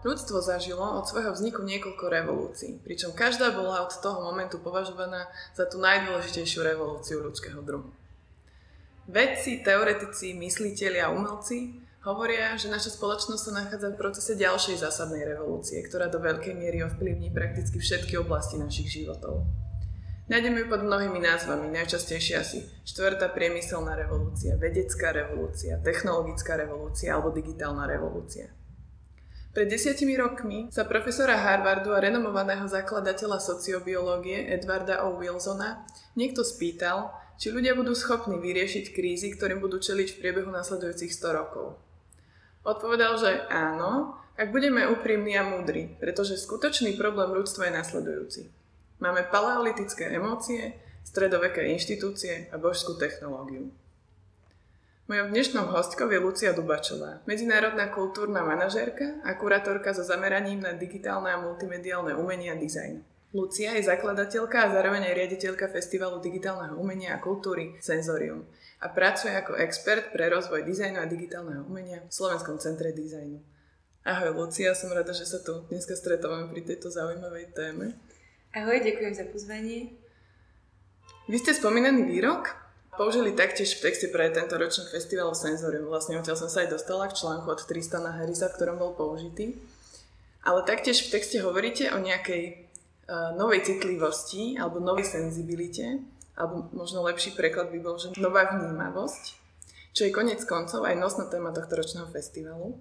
Ľudstvo zažilo od svojho vzniku niekoľko revolúcií, pričom každá bola od toho momentu považovaná za tú najdôležitejšiu revolúciu ľudského druhu. Vedci, teoretici, mysliteľi a umelci hovoria, že naša spoločnosť sa nachádza v procese ďalšej zásadnej revolúcie, ktorá do veľkej miery ovplyvní prakticky všetky oblasti našich životov. Nájdeme ju pod mnohými názvami, najčastejšie asi štvrtá priemyselná revolúcia, vedecká revolúcia, technologická revolúcia alebo digitálna revolúcia. Pred desiatimi rokmi sa profesora Harvardu a renomovaného zakladateľa sociobiológie Edwarda O. Wilsona niekto spýtal, či ľudia budú schopní vyriešiť krízy, ktorým budú čeliť v priebehu nasledujúcich 100 rokov. Odpovedal, že áno, ak budeme úprimní a múdri, pretože skutočný problém ľudstva je nasledujúci. Máme paleolitické emócie, stredoveké inštitúcie a božskú technológiu. Mojou dnešnou hostkou je Lucia Dubačová, medzinárodná kultúrna manažérka a kurátorka so zameraním na digitálne a multimediálne umenie a dizajn. Lucia je zakladateľka a zároveň aj riaditeľka Festivalu digitálneho umenia a kultúry Senzorium a pracuje ako expert pre rozvoj dizajnu a digitálneho umenia v Slovenskom centre dizajnu. Ahoj Lucia, som rada, že sa tu dneska stretávame pri tejto zaujímavej téme. Ahoj, ďakujem za pozvanie. Vy ste spomínaný výrok použili taktiež v texte pre tento ročný festival Senzorium. Vlastne odtiaľ som sa aj dostala k článku od Tristana Harrisa, v ktorom bol použitý. Ale taktiež v texte hovoríte o nejakej uh, novej citlivosti alebo novej senzibilite, alebo možno lepší preklad by bol, že nová vnímavosť, čo je konec koncov aj nosná téma tohto ročného festivalu.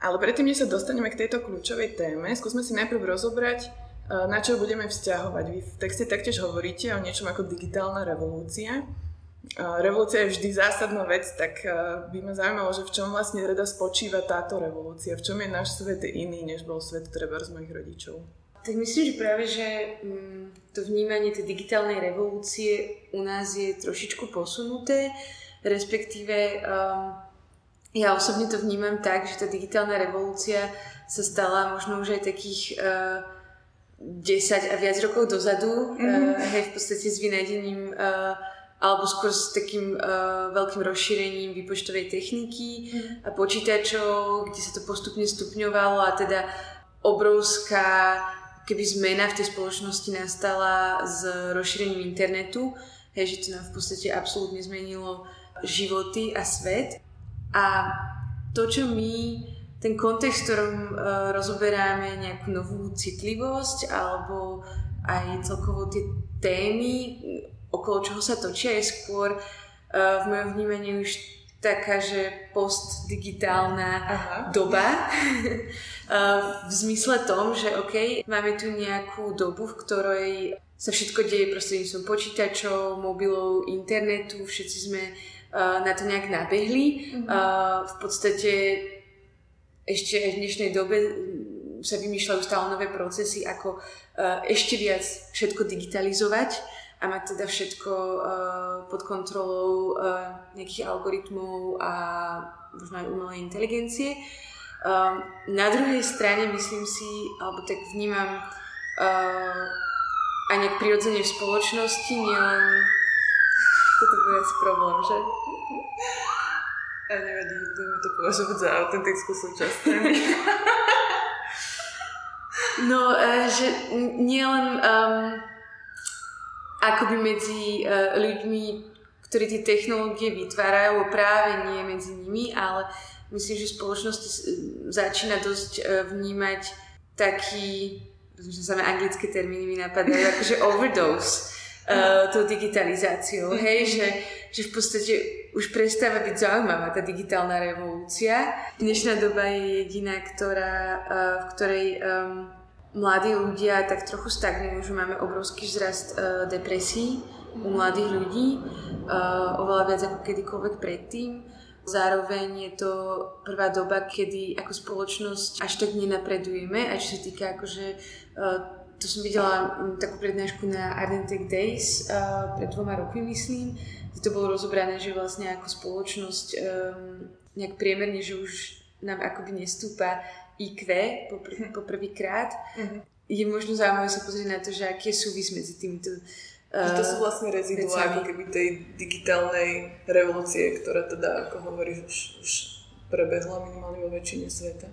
Ale predtým, než sa dostaneme k tejto kľúčovej téme, skúsme si najprv rozobrať, na čo budeme vzťahovať. Vy v texte taktiež hovoríte o niečom ako digitálna revolúcia. Eh, revolúcia je vždy zásadná vec, tak eh, by ma zaujímalo, že v čom vlastne rada spočíva táto revolúcia, v čom je náš svet iný, než bol svet treba z mojich rodičov. Tak myslím, že práve, že mm, to vnímanie tej digitálnej revolúcie u nás je trošičku posunuté, respektíve um, ja osobne to vnímam tak, že tá digitálna revolúcia sa stala možno už aj takých uh, 10 a viac rokov dozadu, mm-hmm. uh, hej, v podstate s vynadením uh, alebo skôr s takým uh, veľkým rozšírením výpočtovej techniky mm. a počítačov, kde sa to postupne stupňovalo a teda obrovská keby zmena v tej spoločnosti nastala s rozšírením internetu, hej, že to nám v podstate absolútne zmenilo životy a svet. A to, čo my ten kontext, v ktorom uh, rozoberáme nejakú novú citlivosť alebo aj celkovo tie témy, okolo čoho sa točia, je skôr uh, v mojom vnímaní už taká, že postdigitálna Aha. doba. uh, v zmysle tom, že OK, máme tu nejakú dobu, v ktorej sa všetko deje prostredníctvom počítačov, mobilov, internetu, všetci sme na to nejak nabehli. Uh, v podstate ešte v dnešnej dobe sa vymýšľajú stále nové procesy, ako uh, ešte viac všetko digitalizovať a mať teda všetko uh, pod kontrolou uh, nejakých algoritmov a možno aj umelej inteligencie. Na druhej strane myslím si, alebo tak vnímam aj nejak prirodzene v spoločnosti, nielen toto bude asi problém, že? A nevadí, budeme to považovať za autentickú súčasť. No, uh, že nielen um, akoby medzi uh, ľuďmi, ktorí tie technológie vytvárajú, práve nie medzi nimi, ale myslím, že spoločnosť začína dosť uh, vnímať taký, že sa anglické termíny mi napadajú, akože overdose uh, tou digitalizáciou, hej, že, že v podstate už prestáva byť zaujímavá tá digitálna revolúcia. Dnešná doba je jediná, ktorá, uh, v ktorej um, mladí ľudia tak trochu stagnujú, že máme obrovský vzrast uh, depresí u mladých ľudí, uh, oveľa viac ako kedykoľvek predtým. Zároveň je to prvá doba, kedy ako spoločnosť až tak nenapredujeme, a čo sa týka akože uh, to som videla um, takú prednášku na Ardentech Days uh, pred dvoma rokmi, myslím, kde to bolo rozobrané, že vlastne ako spoločnosť um, nejak priemerne, že už nám akoby nestúpa IQ po, pr- po prvýkrát. Uh-huh. Je možno zaujímavé sa pozrieť na to, že aký je súvis medzi týmito Uh, to sú vlastne reziduá ako keby tej digitálnej revolúcie, ktorá teda, ako hovoríš, už, už prebehla minimálne vo väčšine sveta.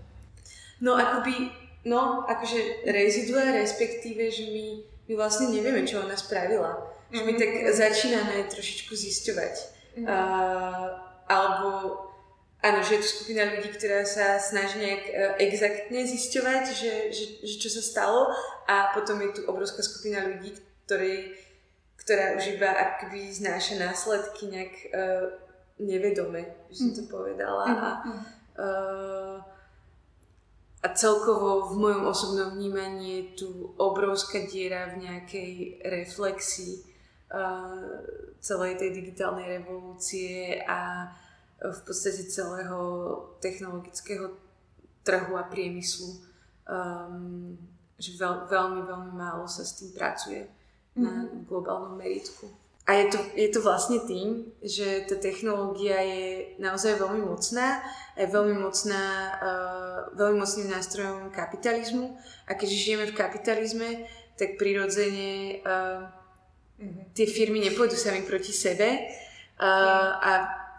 No akoby, no akože rezidua, respektíve, že my, my vlastne nevieme, čo ona spravila. Mm-hmm. Že my tak mhm. začíname trošičku zisťovať. Mm-hmm. Uh, alebo áno, že je tu skupina ľudí, ktorá sa snaží nejak uh, exaktne zisťovať, že, že, že čo sa stalo a potom je tu obrovská skupina ľudí, ktorí, ktorá už iba akoby znáša následky nejak uh, nevedome, by som to mhm. povedala. A, uh, a celkovo v mojom osobnom vnímaní je tu obrovská diera v nejakej reflexii uh, celej tej digitálnej revolúcie a v podstate celého technologického trhu a priemyslu. Um, že veľ, veľmi, veľmi málo sa s tým pracuje mm-hmm. na mhm. globálnom meritku. A je to, je to vlastne tým, že tá technológia je naozaj veľmi mocná, je veľmi, mocná, uh, veľmi mocným nástrojom kapitalizmu. A keďže žijeme v kapitalizme, tak prirodzene uh, tie firmy nepôjdu sami proti sebe. Uh, a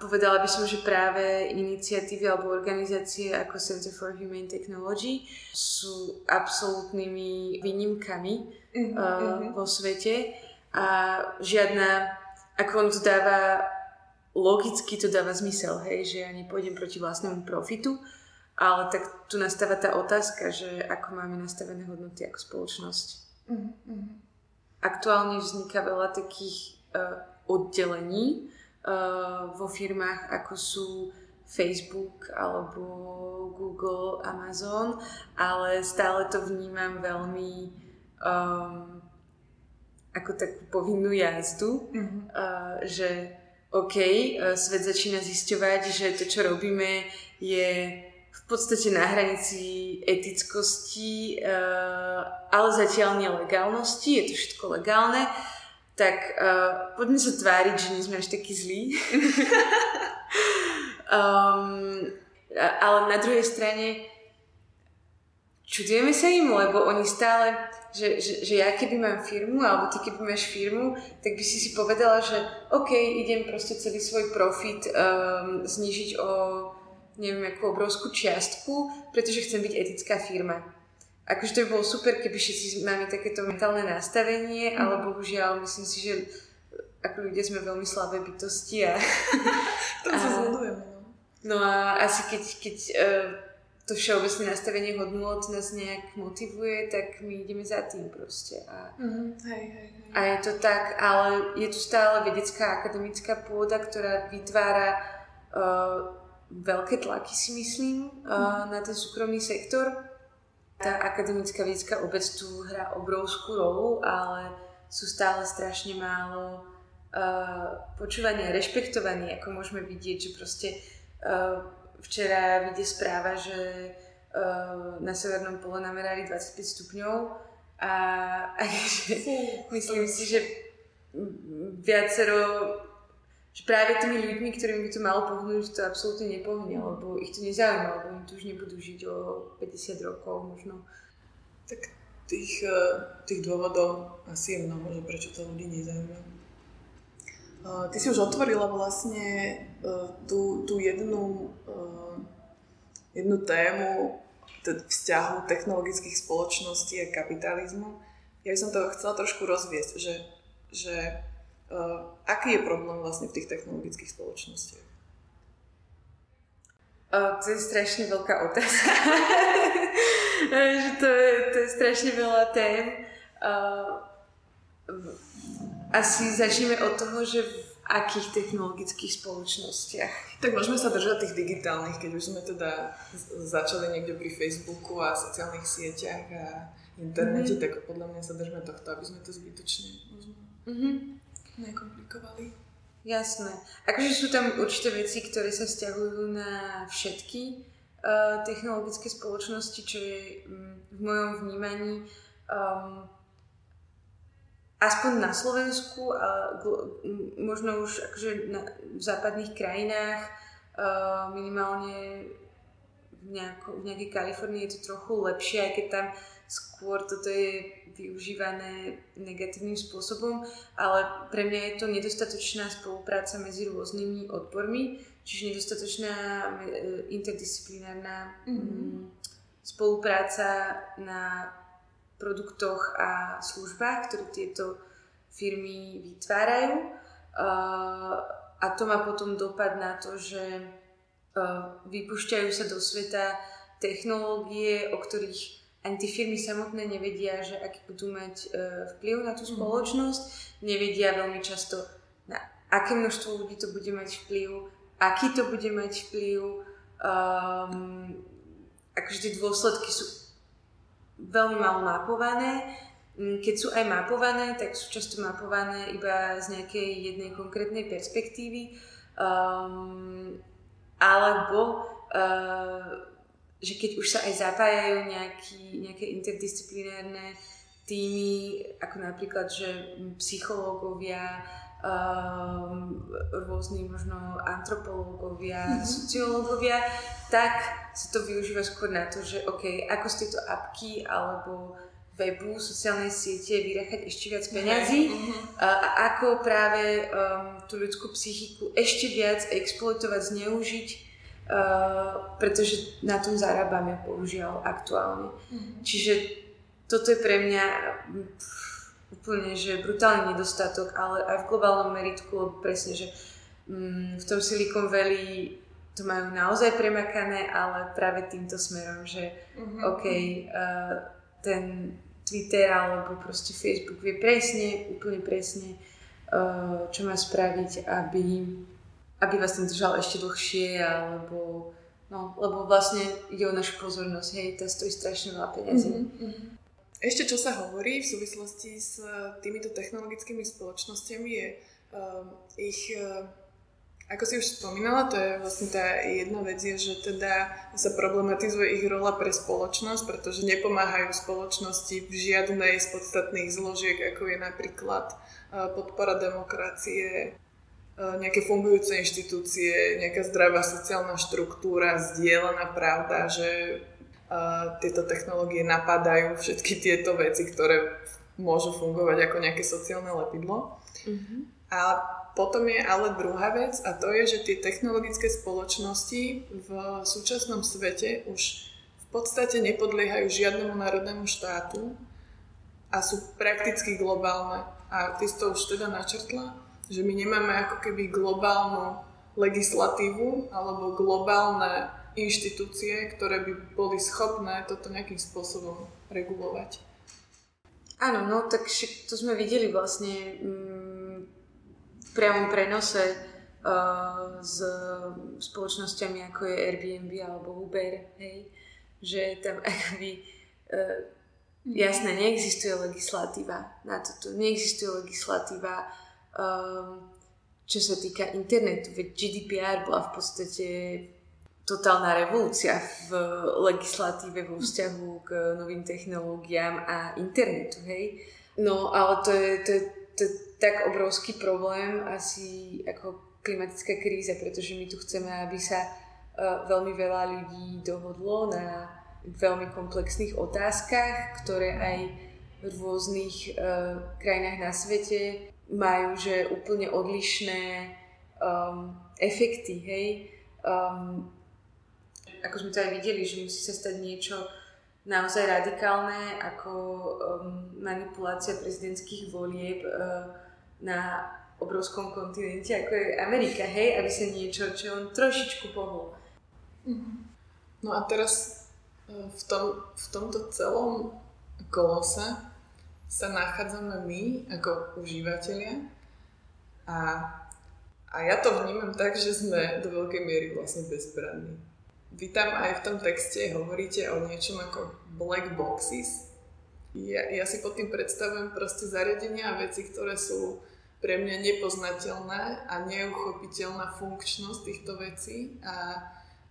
povedala by som, že práve iniciatívy alebo organizácie ako Center for Humane Technology sú absolútnymi výnimkami uh, vo svete a žiadna, ako on to dáva, logicky to dáva zmysel, hej, že ja nepôjdem proti vlastnému profitu, ale tak tu nastáva tá otázka, že ako máme nastavené hodnoty ako spoločnosť. Mm-hmm. Aktuálne vzniká veľa takých uh, oddelení, uh, vo firmách ako sú Facebook alebo Google, Amazon, ale stále to vnímam veľmi um, ako takú povinnú jazdu, mm-hmm. uh, že OK, uh, svet začína zisťovať, že to, čo robíme, je v podstate na hranici etickosti, uh, ale zatiaľ nelegálnosti, je to všetko legálne tak uh, poďme sa tváriť, že nie sme až takí zlí. um, ale na druhej strane čudujeme sa im, lebo oni stále, že, že, že ja keby mám firmu, alebo ty keby máš firmu, tak by si si povedala, že OK, idem proste celý svoj profit um, znižiť o neviem, akú obrovskú čiastku, pretože chcem byť etická firma akože to by bolo super, keby všetci máme takéto mentálne nastavenie, mm. ale bohužiaľ myslím si, že ako ľudia sme veľmi slabé bytosti a... to sa zhodujeme, no. No a asi keď, keď uh, to všeobecné nastavenie hodnot nás nejak motivuje, tak my ideme za tým proste. A, mm, hej, hej, hej. a je to tak, ale je tu stále vedecká akademická pôda, ktorá vytvára uh, veľké tlaky, si myslím, uh, mm. na ten súkromný sektor tá akademická vedecká obec tu hrá obrovskú rolu, ale sú stále strašne málo uh, počúvania, rešpektovania, ako môžeme vidieť, že proste uh, včera vyjde správa, že uh, na severnom pole namerali 25 stupňov a, a že, myslím si, že viacero že práve tými ľuďmi, ktorým by to malo pohnúť, to absolútne nepohne, lebo ich to nezaujíma, lebo oni tu už nebudú žiť o 50 rokov možno. Tak tých, eh, tých dôvodov asi je mnoho, že prečo to ľudí nezaujíma. Eh, ty si už otvorila vlastne tú, tú jednu, jednu tému vzťahu technologických spoločností a kapitalizmu. Ja by som to chcela trošku rozviesť, že, že Uh, aký je problém vlastne v tých technologických spoločnostiach? To je strašne veľká otázka. to, je, to je strašne veľa tém. Uh, asi začneme od toho, že akých technologických spoločnostiach. Tak môžeme sa držať tých digitálnych, keď už sme teda začali niekde pri Facebooku a sociálnych sieťach a internete, mm-hmm. tak podľa mňa sa držme tohto, aby sme to zbytočne možno... Mm-hmm nekomplikovali. Jasné. Akože sú tam určité veci, ktoré sa vzťahujú na všetky uh, technologické spoločnosti, čo je um, v mojom vnímaní um, aspoň na Slovensku a gl- možno už akože na, v západných krajinách, minimálne v, nejako, v nejakej Kalifornii je to trochu lepšie, aj keď tam skôr toto je využívané negatívnym spôsobom, ale pre mňa je to nedostatočná spolupráca medzi rôznymi odbormi, čiže nedostatočná e, interdisciplinárna mm-hmm. spolupráca na produktoch a službách, ktoré tieto firmy vytvárajú. A to má potom dopad na to, že vypúšťajú sa do sveta technológie, o ktorých ani tie firmy samotné nevedia, že aký budú mať e, vplyv na tú mhm. spoločnosť, nevedia veľmi často, na aké množstvo ľudí to bude mať vplyv, aký to bude mať vplyv, um, akože tie dôsledky sú veľmi malo mapované. Mm, keď sú aj mapované, tak sú často mapované iba z nejakej jednej konkrétnej perspektívy. Um, alebo uh, že keď už sa aj zapájajú nejaký, nejaké interdisciplinárne týmy, ako napríklad, že psychológovia, um, rôzni možno antropológovia, mm-hmm. sociológovia, tak sa to využíva skôr na to, že OK, ako z tejto apky alebo webu, sociálnej siete vyrachať ešte viac peňazí mm-hmm. a, a ako práve um, tú ľudskú psychiku ešte viac exploitovať, zneužiť Uh, pretože na tom zarábame, bohužiaľ, aktuálne. Mm-hmm. Čiže toto je pre mňa pff, úplne, že brutálny nedostatok, ale aj v globálnom meritku, presne, že um, v tom Silicon Valley to majú naozaj premakané, ale práve týmto smerom, že mm-hmm. OK, uh, ten Twitter alebo proste Facebook vie presne, úplne presne, uh, čo má spraviť, aby aby vás ten držal ešte dlhšie, alebo no, lebo vlastne ide o našu pozornosť, hej, to stojí strašne veľa peniazí. Mm-hmm. Ešte čo sa hovorí v súvislosti s týmito technologickými spoločnosťami je uh, ich, uh, ako si už spomínala, to je vlastne tá jedna vec je, že teda sa problematizuje ich rola pre spoločnosť, pretože nepomáhajú spoločnosti v žiadnej z podstatných zložiek, ako je napríklad uh, podpora demokracie, nejaké fungujúce inštitúcie, nejaká zdravá sociálna štruktúra, zdieľaná pravda, že tieto technológie napadajú všetky tieto veci, ktoré môžu fungovať ako nejaké sociálne lepidlo. Mm-hmm. A potom je ale druhá vec a to je, že tie technologické spoločnosti v súčasnom svete už v podstate nepodliehajú žiadnemu národnému štátu a sú prakticky globálne. A ty si to už teda načrtla že my nemáme ako keby globálnu legislatívu alebo globálne inštitúcie, ktoré by boli schopné toto nejakým spôsobom regulovať. Áno, no tak to sme videli vlastne mm, v priamom prenose uh, s spoločnosťami ako je Airbnb alebo Uber, hej, že tam akoby uh, jasné, neexistuje legislatíva na toto, neexistuje legislatíva um, čo sa týka internetu, veď GDPR bola v podstate totálna revolúcia v legislatíve vo vzťahu k novým technológiám a internetu, hej. No, ale to je, to je, to je tak obrovský problém asi ako klimatická kríza, pretože my tu chceme, aby sa uh, veľmi veľa ľudí dohodlo na veľmi komplexných otázkach, ktoré aj v rôznych uh, krajinách na svete majú že úplne odlišné um, efekty, hej. Um, ako sme to aj videli, že musí sa stať niečo naozaj radikálne, ako um, manipulácia prezidentských volieb uh, na obrovskom kontinente, ako je Amerika, hej, aby sa niečo, čo on trošičku pohol. Mhm. No a teraz uh, v, tom, v tomto celom kolose sa nachádzame my ako užívateľia a, a ja to vnímam tak, že sme do veľkej miery vlastne bezbranní. Vy tam aj v tom texte hovoríte o niečom ako black boxes. Ja, ja si pod tým predstavujem proste zariadenia a veci, ktoré sú pre mňa nepoznateľné a neuchopiteľná funkčnosť týchto vecí a,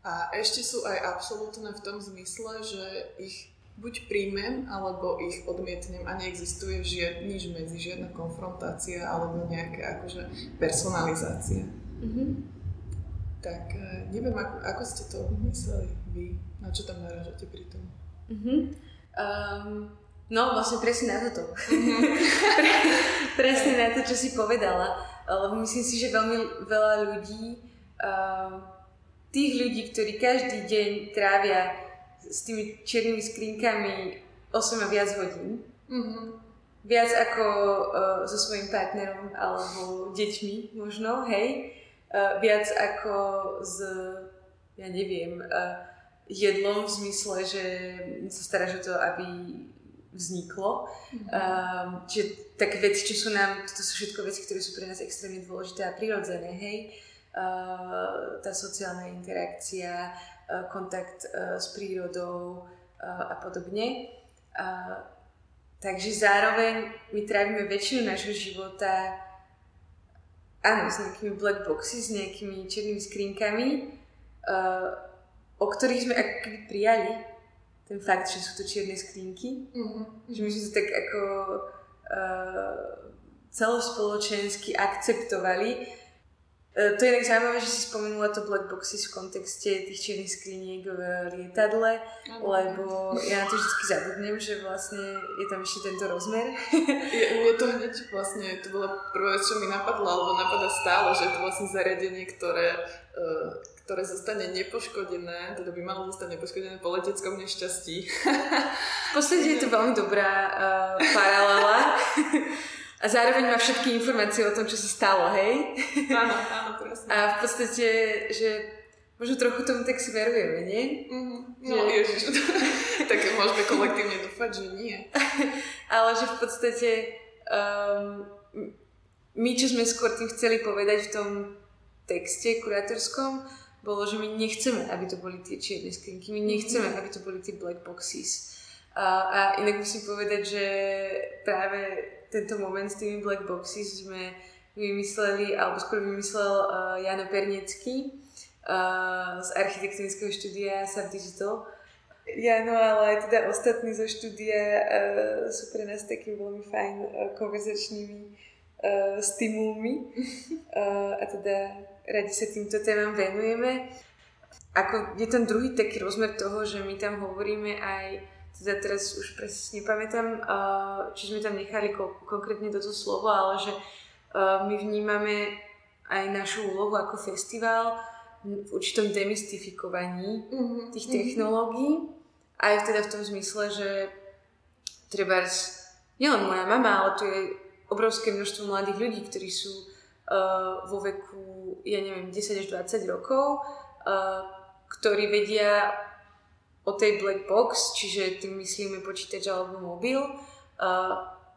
a ešte sú aj absolútne v tom zmysle, že ich buď príjmem, alebo ich odmietnem a neexistuje žiad, nič medzi, žiadna konfrontácia alebo nejaká akože personalizácia. Mm-hmm. Tak e, neviem, ako, ako ste to mysleli vy, na čo tam narážate pri tom? Mm-hmm. Um, no, vlastne presne na toto. Mm-hmm. presne na to, čo si povedala. Lebo myslím si, že veľmi veľa ľudí, um, tých ľudí, ktorí každý deň trávia s tými čiernymi skrinkami 8 a viac hodín. Mm-hmm. Viac ako uh, so svojím partnerom alebo deťmi možno, hej. Uh, viac ako s, ja neviem, uh, jedlom v zmysle, že sa staráš o to, aby vzniklo. Mm-hmm. Čiže také veci, čo sú nám, to sú všetko veci, ktoré sú pre nás extrémne dôležité a prirodzené, hej. Uh, tá sociálna interakcia, kontakt s prírodou a podobne. Takže zároveň my trávime väčšinu nášho života áno, s nejakými black boxy, s nejakými černými skrinkami, uh, o ktorých sme ako keby prijali ten fakt, že sú to čierne skrinky. Mm-hmm. Že my sme to tak ako uh, celospoločensky akceptovali. Uh, to je tak zaujímavé, že si spomenula to black boxy v kontexte tých čiernych skriniek v lietadle, mm-hmm. lebo ja na to vždy zabudnem, že vlastne je tam ešte tento rozmer. je, je to hneď vlastne, to bola prvá vec, čo mi napadla, alebo napadá stále, že je to vlastne zariadenie, ktoré uh, ktoré zostane nepoškodené, teda by malo zostať nepoškodené po leteckom nešťastí. V podstate je to veľmi dobrá uh, paralela. A zároveň má všetky informácie o tom, čo sa stalo, hej? Áno, áno, presne. A v podstate, že možno trochu tomu tak si verujeme, nie? Mm-hmm. No, že... ježiš, tak môžeme kolektívne dúfať, že nie. Ale že v podstate um, my, čo sme skôr tým chceli povedať v tom texte kurátorskom, bolo, že my nechceme, aby to boli tie čierne skrinky, my nechceme, mhm. aby to boli tie black boxes. A, a inak musím povedať, že práve tento moment s tými black boxes sme vymysleli, alebo skôr vymyslel uh, Jano Pernecký uh, z architektonického štúdia Sub Digital. Jano, ale aj teda ostatní zo štúdia uh, sú pre nás takými veľmi fajn uh, konverzačnými uh, stimulmi. Uh, a teda radi sa týmto témam venujeme. Ako je ten druhý taký rozmer toho, že my tam hovoríme aj, teda teraz už presne nepamätám, či sme tam nechali konkrétne toto slovo, ale že my vnímame aj našu úlohu ako festival v určitom demystifikovaní mm-hmm. tých mhm. technológií. Aj teda v tom zmysle, že treba nielen moja mama, ale tu je obrovské množstvo mladých ľudí, ktorí sú uh, vo veku, ja neviem, 10 až 20 rokov, uh, ktorí vedia o tej black box, čiže tým myslíme počítač alebo mobil, uh,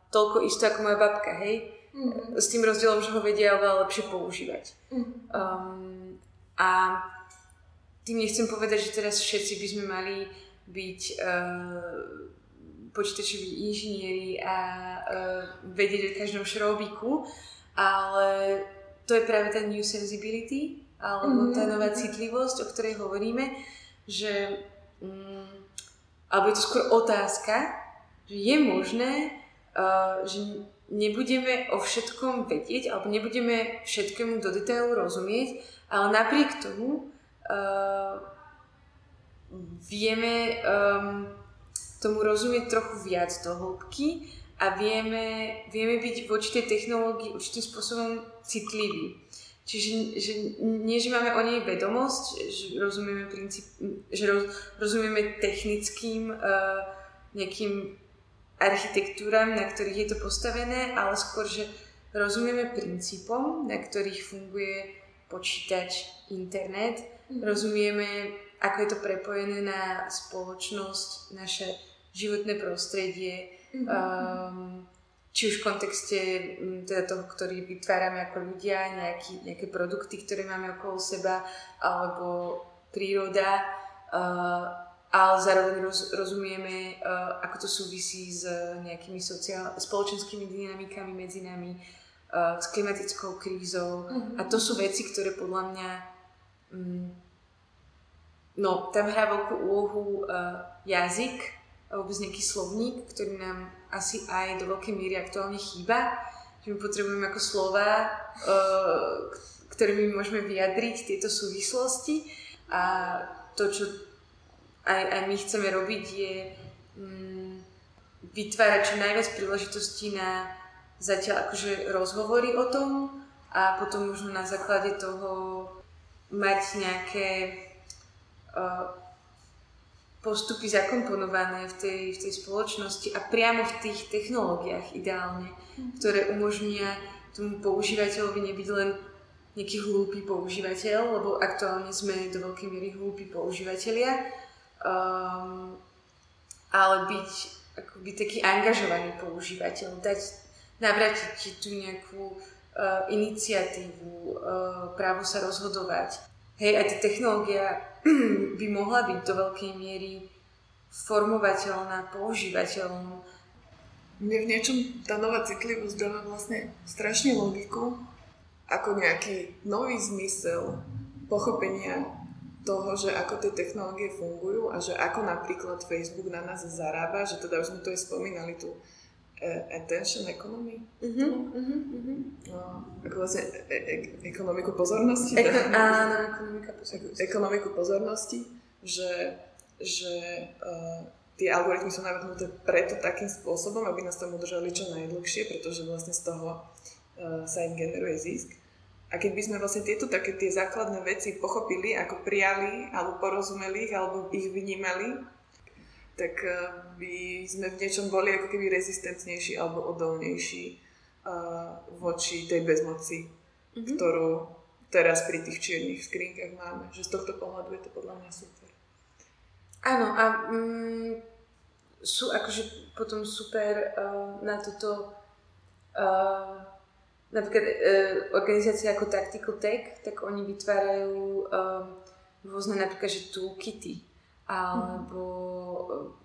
toľko isto ako moja babka, hej? Mm-hmm. S tým rozdielom, že ho vedia oveľa lepšie používať. Mm-hmm. Um, a tým nechcem povedať, že teraz všetci by sme mali byť uh, počítačoví inžinieri a uh, vedieť o každom šrobiku, ale to je práve tá new sensibility, alebo mm-hmm. tá nová citlivosť, o ktorej hovoríme, že, mm, alebo je to skôr otázka, že je možné, uh, že nebudeme o všetkom vedieť, alebo nebudeme všetkému do detailu rozumieť, ale napriek tomu uh, vieme um, tomu rozumieť trochu viac do hĺbky a vieme, vieme byť voči tej technológii určitým spôsobom citliví. Čiže že nie, že máme o nej vedomosť, že rozumieme, princíp, že roz, rozumieme technickým uh, nejakým architektúram, na ktorých je to postavené, ale skôr, že rozumieme princípom, na ktorých funguje počítač, internet, mm. rozumieme, ako je to prepojené na spoločnosť, naše životné prostredie, Mm-hmm. Um, či už v kontexte mm, teda toho, ktorý vytvárame ako ľudia, nejaký, nejaké produkty, ktoré máme okolo seba, alebo príroda, uh, ale zároveň roz, rozumieme, uh, ako to súvisí s nejakými sociál, spoločenskými dynamikami medzi nami, uh, s klimatickou krízou. Mm-hmm. A to sú veci, ktoré podľa mňa um, no, tam hrá veľkú úlohu uh, jazyk, vôbec nejaký slovník, ktorý nám asi aj do veľkej míry aktuálne chýba, že my potrebujeme ako slova, uh, ktorými môžeme vyjadriť tieto súvislosti a to, čo aj, aj my chceme robiť, je um, vytvárať čo najviac príležitostí na zatiaľ akože rozhovory o tom a potom možno na základe toho mať nejaké uh, postupy zakomponované v tej, v tej spoločnosti a priamo v tých technológiách ideálne, ktoré umožnia tomu používateľovi nebyť len nejaký hlúpy používateľ, lebo aktuálne sme do veľkej miery hlúpi používateľia, um, ale byť akoby taký angažovaný používateľ, dať, navrátiť ti tú nejakú uh, iniciatívu, uh, právo sa rozhodovať. Hej, a tá technológia by mohla byť do veľkej miery formovateľná, používateľná. Mne v niečom tá nová citlivosť dáva vlastne strašne logiku, ako nejaký nový zmysel pochopenia toho, že ako tie technológie fungujú a že ako napríklad Facebook na nás zarába, že teda už sme to aj spomínali tu attention economy. Uh-huh, uh-huh, uh-huh. No, ako vlastne e- e- ekonomiku pozornosti. Eko- áno, ekonomika pozornosti. Ekonomiku pozornosti, že, že uh, tie algoritmy sú navrhnuté preto takým spôsobom, aby nás tam udržali čo najdlhšie, pretože vlastne z toho uh, sa im generuje zisk. A keď by sme vlastne tieto také tie základné veci pochopili, ako prijali, alebo porozumeli ich, alebo ich vnímali, tak eh, by sme v niečom boli ako keby rezistentnejší alebo odolnejší uh, voči tej bezmoci, mm-hmm. ktorú teraz pri tých čiernych skrinkách máme. Že z tohto pohľadu je to podľa mňa super. Áno, a mm, sú akože potom super uh, na toto uh, napríklad uh, organizácie ako Tactical Tech, tak oni vytvárajú uh, rôzne napríklad, že toolkity, alebo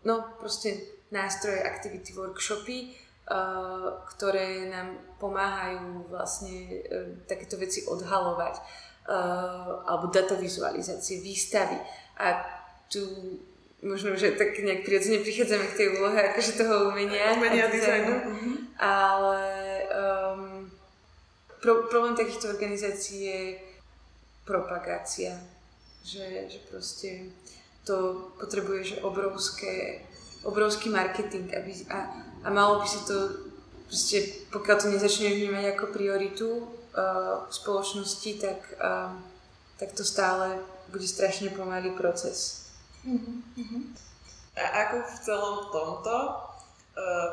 no proste nástroje, aktivity, workshopy, uh, ktoré nám pomáhajú vlastne uh, takéto veci odhalovať uh, alebo datavizualizácie, výstavy. A tu možno, že tak nejak prirodzene prichádzame k tej úlohe akože toho umenia, umenia a dizajnu. Mm-hmm. Ale pro, problém takýchto organizácií je propagácia. Že, že proste to potrebuje že obrovské, obrovský marketing aby, a, a malo by si to proste, pokiaľ to nezačne vnímať ako prioritu uh, spoločnosti, tak, uh, tak to stále bude strašne pomalý proces. Uh-huh. A ako v celom tomto uh,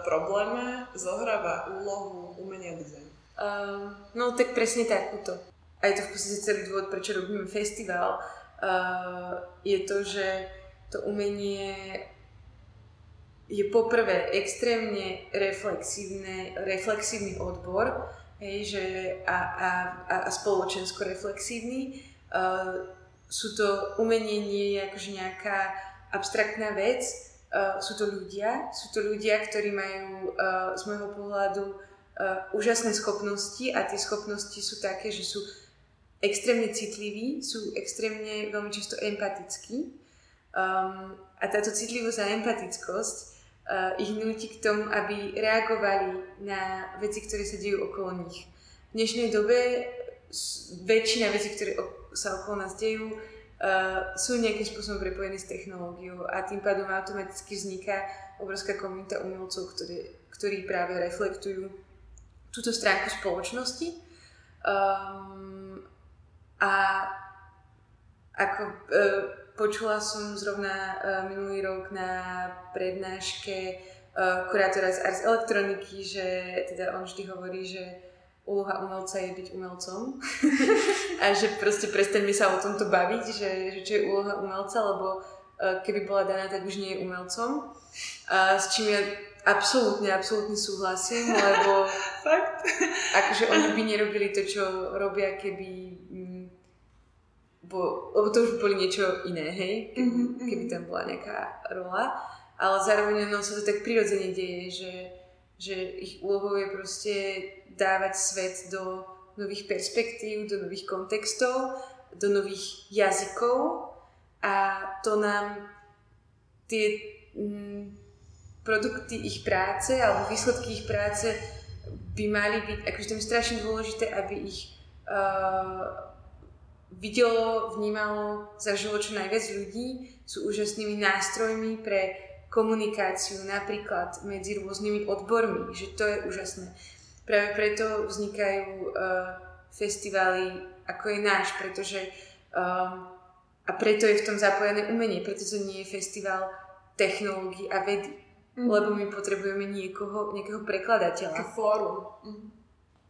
probléme zohráva úlohu umenia dizajn? Uh, no tak presne takúto. A je to v podstate celý dôvod, prečo robíme festival, uh, je to, že to umenie je poprvé extrémne reflexívne, reflexívny odbor hej, že a, a, a spoločensko reflexívny. Uh, sú to umenie nie je akože nejaká abstraktná vec, uh, sú to ľudia, sú to ľudia, ktorí majú uh, z môjho pohľadu úžasné schopnosti a tie schopnosti sú také, že sú extrémne citliví, sú extrémne veľmi často empatickí. Um, a táto citlivosť a empatickosť uh, ich nutí k tomu, aby reagovali na veci, ktoré sa dejú okolo nich. V dnešnej dobe väčšina vecí, ktoré sa okolo nás dejú, uh, sú nejakým spôsobom prepojené s technológiou a tým pádom automaticky vzniká obrovská komunita umelcov, ktoré, ktorí práve reflektujú túto stránku spoločnosti. Um, a ako e, počula som zrovna e, minulý rok na prednáške e, kurátora z Ars Elektroniky, že teda on vždy hovorí, že úloha umelca je byť umelcom a že proste prestaňme sa o tomto baviť, že, že čo je úloha umelca, lebo e, keby bola daná, tak už nie je umelcom. A s čím ja absolútne, absolútne súhlasím, lebo Fakt? akože oni by nerobili to, čo robia, keby bo, lebo to už boli niečo iné, hej, keby, mm-hmm. keby tam bola nejaká rola, ale zároveň no, sa to tak prirodzene deje, že, že ich úlohou je proste dávať svet do nových perspektív, do nových kontextov, do nových jazykov a to nám tie mm, produkty ich práce alebo výsledky ich práce by mali byť, akože to je strašne dôležité, aby ich uh, videlo, vnímalo, zažilo čo najviac ľudí, sú úžasnými nástrojmi pre komunikáciu napríklad medzi rôznymi odbormi, že to je úžasné. Práve preto vznikajú uh, festivály ako je náš, pretože uh, a preto je v tom zapojené umenie, preto to nie je festival technológií a vedy. Mm. Lebo my potrebujeme niekoho, nejakého prekladateľa. Fórum. Mm.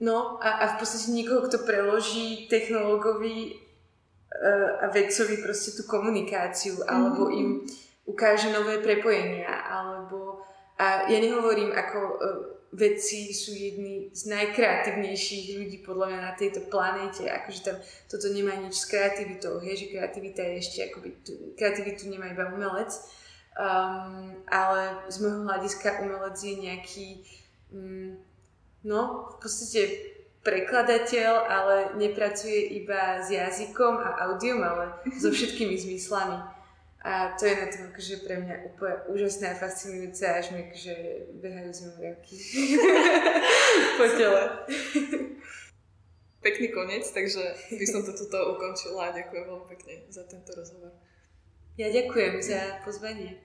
No a, a v podstate niekoho, kto preloží technológovi uh, a vedcovi proste tú komunikáciu, mm. alebo im ukáže nové prepojenia, alebo a ja nehovorím ako uh, vedci sú jedni z najkreatívnejších ľudí podľa mňa na tejto planéte, akože tam toto nemá nič s kreativitou, je, že kreativita je ešte akoby, kreativitu nemá iba umelec, um, ale z môjho hľadiska umelec je nejaký, um, no v podstate prekladateľ, ale nepracuje iba s jazykom a audiom, ale so všetkými zmyslami. A to je na tom akože pre mňa úplne úžasné a fascinujúce, až mi akože behajú zimomriavky po tele. Pekný koniec, takže by som to tuto ukončila a ďakujem veľmi pekne za tento rozhovor. Ja ďakujem za pozvanie.